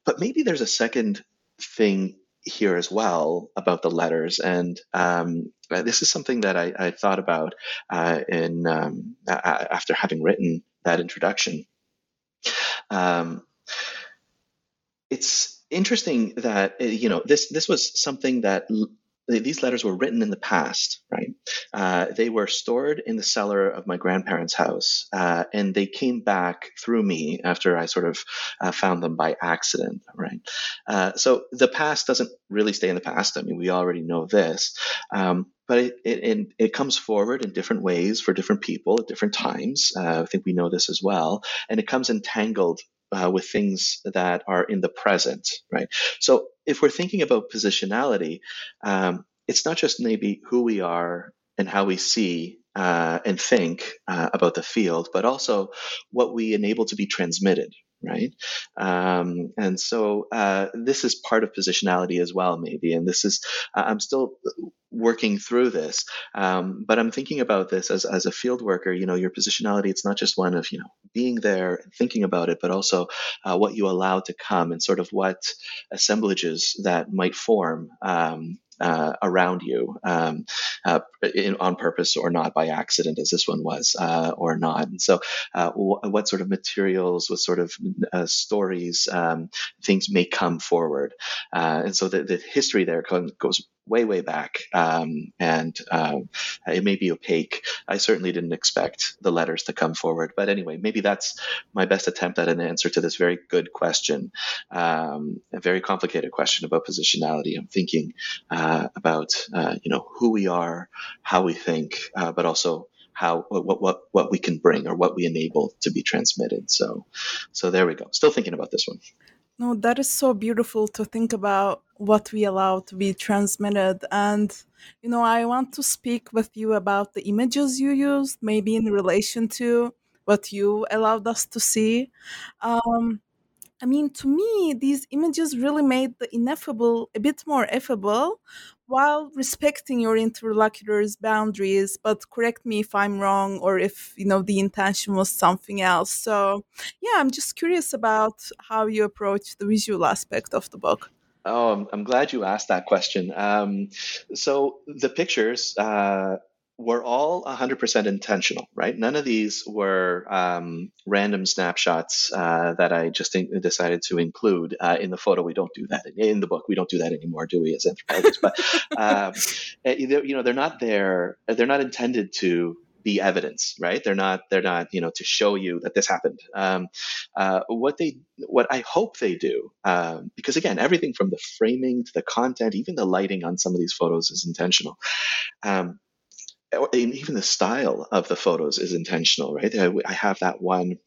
But maybe there's a second thing here as well about the letters, and um, uh, this is something that I, I thought about in um, after having written that introduction. Um, it's interesting that uh, you know this this was something that these letters were written in the past, right? Uh, they were stored in the cellar of my grandparents' house, uh, and they came back through me after I sort of uh, found them by accident, right? Uh, so the past doesn't really stay in the past. I mean, we already know this, um, but it, it, it, comes forward in different ways for different people at different times. Uh, I think we know this as well, and it comes entangled uh, with things that are in the present, right? So if we're thinking about positionality, um, it's not just maybe who we are and how we see uh, and think uh, about the field, but also what we enable to be transmitted, right? Um, and so uh, this is part of positionality as well, maybe. And this is, I'm still working through this, um, but I'm thinking about this as, as a field worker. You know, your positionality, it's not just one of, you know, being there and thinking about it, but also uh, what you allow to come and sort of what assemblages that might form um, uh, around you um, uh, in, on purpose or not by accident, as this one was, uh, or not. And so, uh, what sort of materials, what sort of uh, stories, um, things may come forward. Uh, and so, the, the history there goes way, way back, um, and um, it may be opaque. I certainly didn't expect the letters to come forward, but anyway, maybe that's my best attempt at an answer to this very good question, um, a very complicated question about positionality. I'm thinking uh, about uh, you know who we are, how we think, uh, but also how what what what we can bring or what we enable to be transmitted. So, so there we go. Still thinking about this one. No, that is so beautiful to think about what we allow to be transmitted. And, you know, I want to speak with you about the images you used, maybe in relation to what you allowed us to see. Um, I mean, to me, these images really made the ineffable a bit more effable while respecting your interlocutor's boundaries. But correct me if I'm wrong or if, you know, the intention was something else. So, yeah, I'm just curious about how you approach the visual aspect of the book. Oh, I'm, I'm glad you asked that question. Um, so the pictures, uh, were all 100% intentional, right? None of these were um, random snapshots uh, that I just decided to include uh, in the photo. We don't do that in the book. We don't do that anymore, do we, as anthropologists? But um, eh, you know, they're not there. They're not intended to be evidence, right? They're not. They're not. You know, to show you that this happened. Um, uh, what they, what I hope they do, um, because again, everything from the framing to the content, even the lighting on some of these photos is intentional. Even the style of the photos is intentional, right? I have that one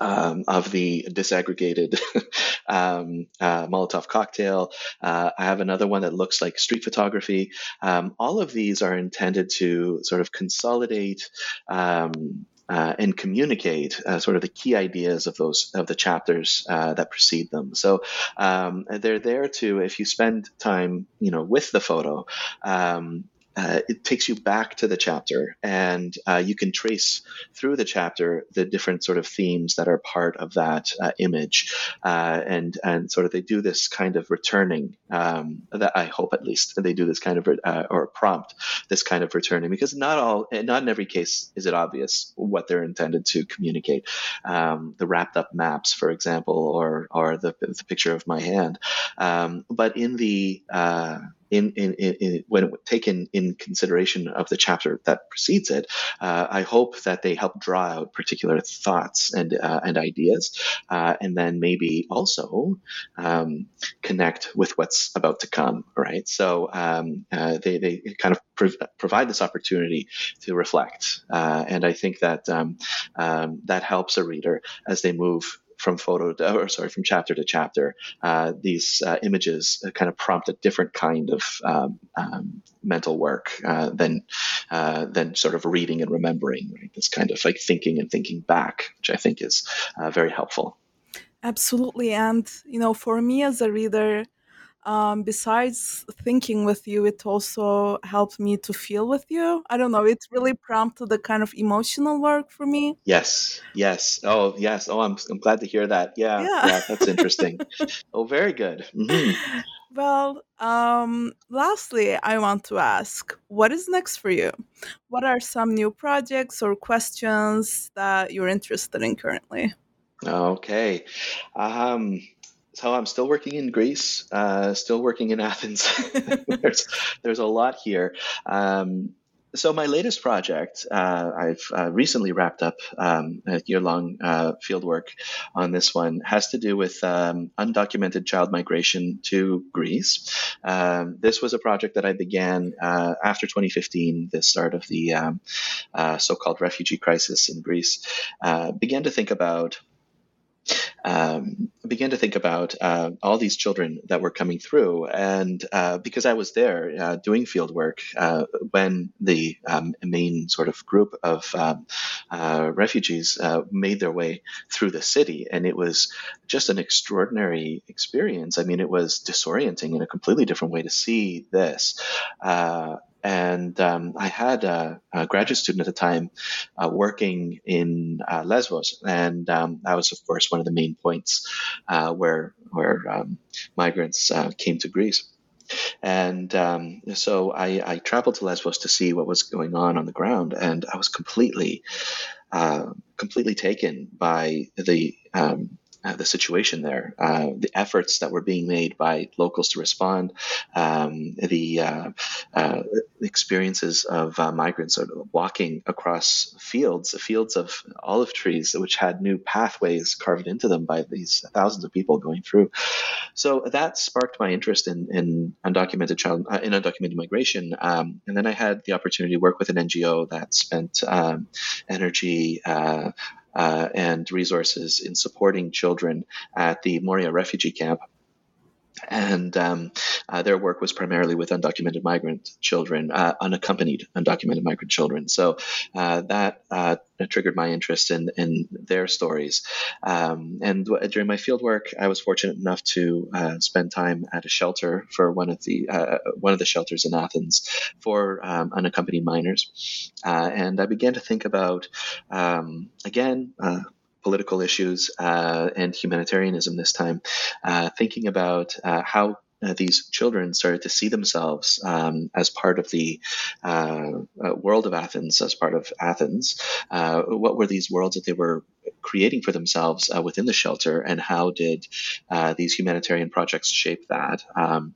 um, of the disaggregated um, uh, Molotov cocktail. Uh, I have another one that looks like street photography. Um, all of these are intended to sort of consolidate. Um, uh, and communicate uh, sort of the key ideas of those of the chapters uh, that precede them. So um, they're there to, if you spend time, you know, with the photo, um, uh, it takes you back to the chapter and uh, you can trace through the chapter the different sort of themes that are part of that uh, image. Uh, and and sort of they do this kind of returning um, that I hope at least they do this kind of uh, or prompt this kind of returning because not all not in every case is it obvious what they're intended to communicate. Um, the wrapped up maps for example or or the, the picture of my hand. Um, but in the uh, in, in, in, when taken in consideration of the chapter that precedes it, uh, I hope that they help draw out particular thoughts and uh, and ideas, uh, and then maybe also um, connect with what's about to come. Right. So um, uh, they they kind of prov- provide this opportunity to reflect, uh, and I think that um, um, that helps a reader as they move from photo to, or sorry from chapter to chapter uh, these uh, images kind of prompt a different kind of um, um, mental work uh, than uh, than sort of reading and remembering right? This kind of like thinking and thinking back which i think is uh, very helpful. Absolutely and you know for me as a reader um, besides thinking with you, it also helped me to feel with you. I don't know, it really prompted the kind of emotional work for me. Yes, yes. Oh, yes. Oh, I'm, I'm glad to hear that. Yeah, yeah, yeah that's interesting. oh, very good. Mm-hmm. Well, um, lastly, I want to ask what is next for you? What are some new projects or questions that you're interested in currently? Okay. Um, so I'm still working in Greece, uh, still working in Athens. there's there's a lot here. Um, so my latest project, uh, I've uh, recently wrapped up um, a year-long uh, fieldwork on this one, has to do with um, undocumented child migration to Greece. Um, this was a project that I began uh, after 2015, the start of the um, uh, so-called refugee crisis in Greece. Uh, began to think about um, began to think about uh, all these children that were coming through. And uh, because I was there uh, doing field work uh, when the um, main sort of group of um, uh, refugees uh, made their way through the city, and it was just an extraordinary experience. I mean, it was disorienting in a completely different way to see this. And um, I had a, a, graduate student at the time uh, working in uh, Lesbos, and um, that was, of course, one of the main points uh, where where um, migrants uh, came to Greece. And um, so I, I, traveled to Lesbos to see what was going on on the ground, and I was completely, uh, completely taken by the um, the situation there, uh, the efforts that were being made by locals to respond, um, the uh, uh experiences of uh, migrants walking across fields, fields of olive trees, which had new pathways carved into them by these thousands of people going through. So that sparked my interest in, in undocumented child in undocumented migration, um, and then I had the opportunity to work with an NGO that spent um, energy uh, Uh, and resources in supporting children at the Moria refugee camp and um, uh, their work was primarily with undocumented migrant children, uh, unaccompanied undocumented migrant children. So uh, that uh, triggered my interest in, in their stories. Um, and w- during my field work, I was fortunate enough to uh, spend time at a shelter for one of the uh, one of the shelters in Athens for um, unaccompanied minors, and I began to think about um, again political issues uh, and humanitarianism this time, uh, thinking about uh, how uh, these children started to see themselves um, as part of the uh, uh, world of Athens, as part of Athens. Uh, what were these worlds that they were creating for themselves uh, within the shelter, and how did uh, these humanitarian projects shape that? Um,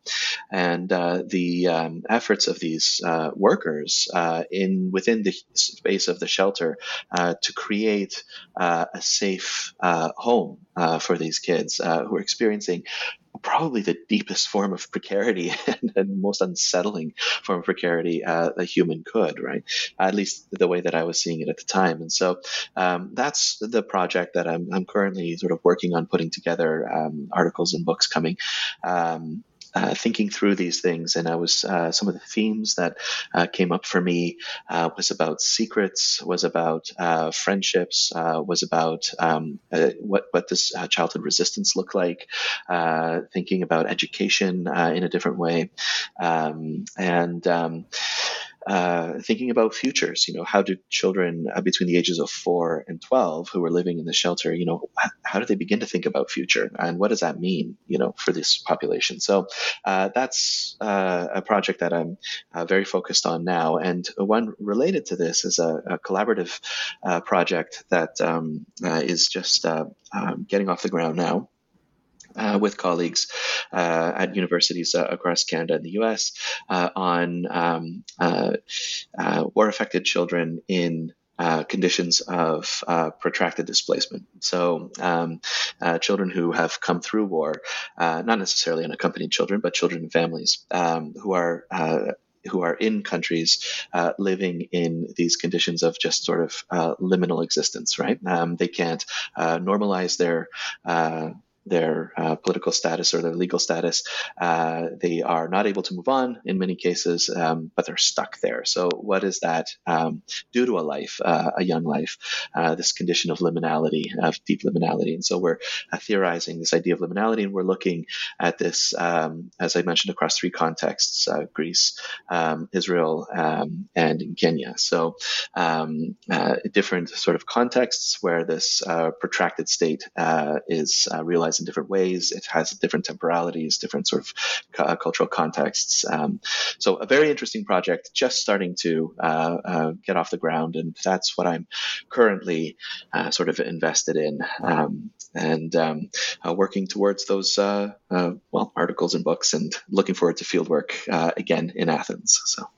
and the um, efforts of these workers in within the space of the shelter to create a safe home for these kids who are experiencing probably the deepest form of precarity and, and most unsettling form of precarity uh, a human could, right? At least the way that I was seeing it at the time. And so um, that's the project that I'm, I'm, currently sort of working on putting together um, articles and books coming. Um, uh, thinking through these things, and I was uh, some of the themes that uh, came up for me uh, was about secrets, was about uh, friendships, was about um, what what does childhood resistance look like, thinking about education in a different way, um, and um, uh, thinking about futures. You know, how do children uh, between the ages of four and twelve who are living in the shelter, you know, how do they begin to think about future, and what does that mean, you know, for this population? So uh, that's uh, a project that I'm very focused on now, and one related to this is a, a collaborative project that um, is just um, getting off the ground now uh, with colleagues uh, at universities uh, across Canada and the US uh, on um, uh, uh, war affected children in uh, conditions of uh, protracted displacement. So, um, uh, children who have come through war, not necessarily unaccompanied children, but children and families um, who are who are in countries uh, living in these conditions of just sort of uh, liminal existence, right? Um, they can't uh, normalize their their uh, political status or their legal status. Uh, they are not able to move on in many cases, um, but they're stuck there. So, what does that um, do to a life, uh, a young life? Uh, this condition of liminality, of deep liminality. And so, we're uh, theorizing this idea of liminality, and we're looking at this, um, as I mentioned, across three contexts uh, Greece, um, Israel, um, and Kenya. So, um, different sort of contexts where this protracted state is realized in different ways. It has different temporalities, different sort of uh, cultural contexts. Um, so a very interesting project, just starting to uh, uh, get off the ground, and that's what I'm currently uh, sort of invested in um, and um, uh, working towards those uh, well articles and books, and looking forward to fieldwork again in Athens. So.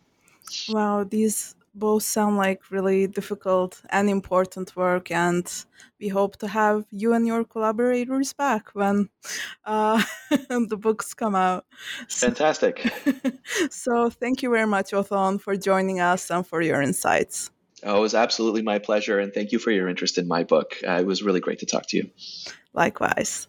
Wow, these both sound like really difficult and important work and we hope to have you and your collaborators back when uh, the books come out fantastic so thank you very much othon for joining us and for your insights Oh, it was absolutely my pleasure. And thank you for your interest in my book. Uh, it was really great to talk to you. Likewise.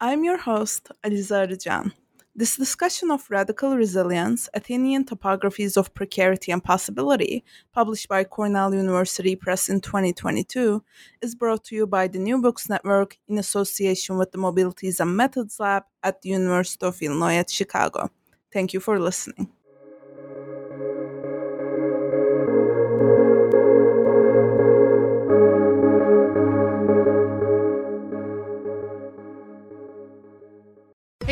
I'm your host, Aliza Arıcan. This discussion of radical resilience, Athenian topographies of precarity and possibility, published by Cornell University Press in 2022, is brought to you by the New Books Network in association with the Mobilities and Methods Lab at the University of Illinois at Chicago. Thank you for listening.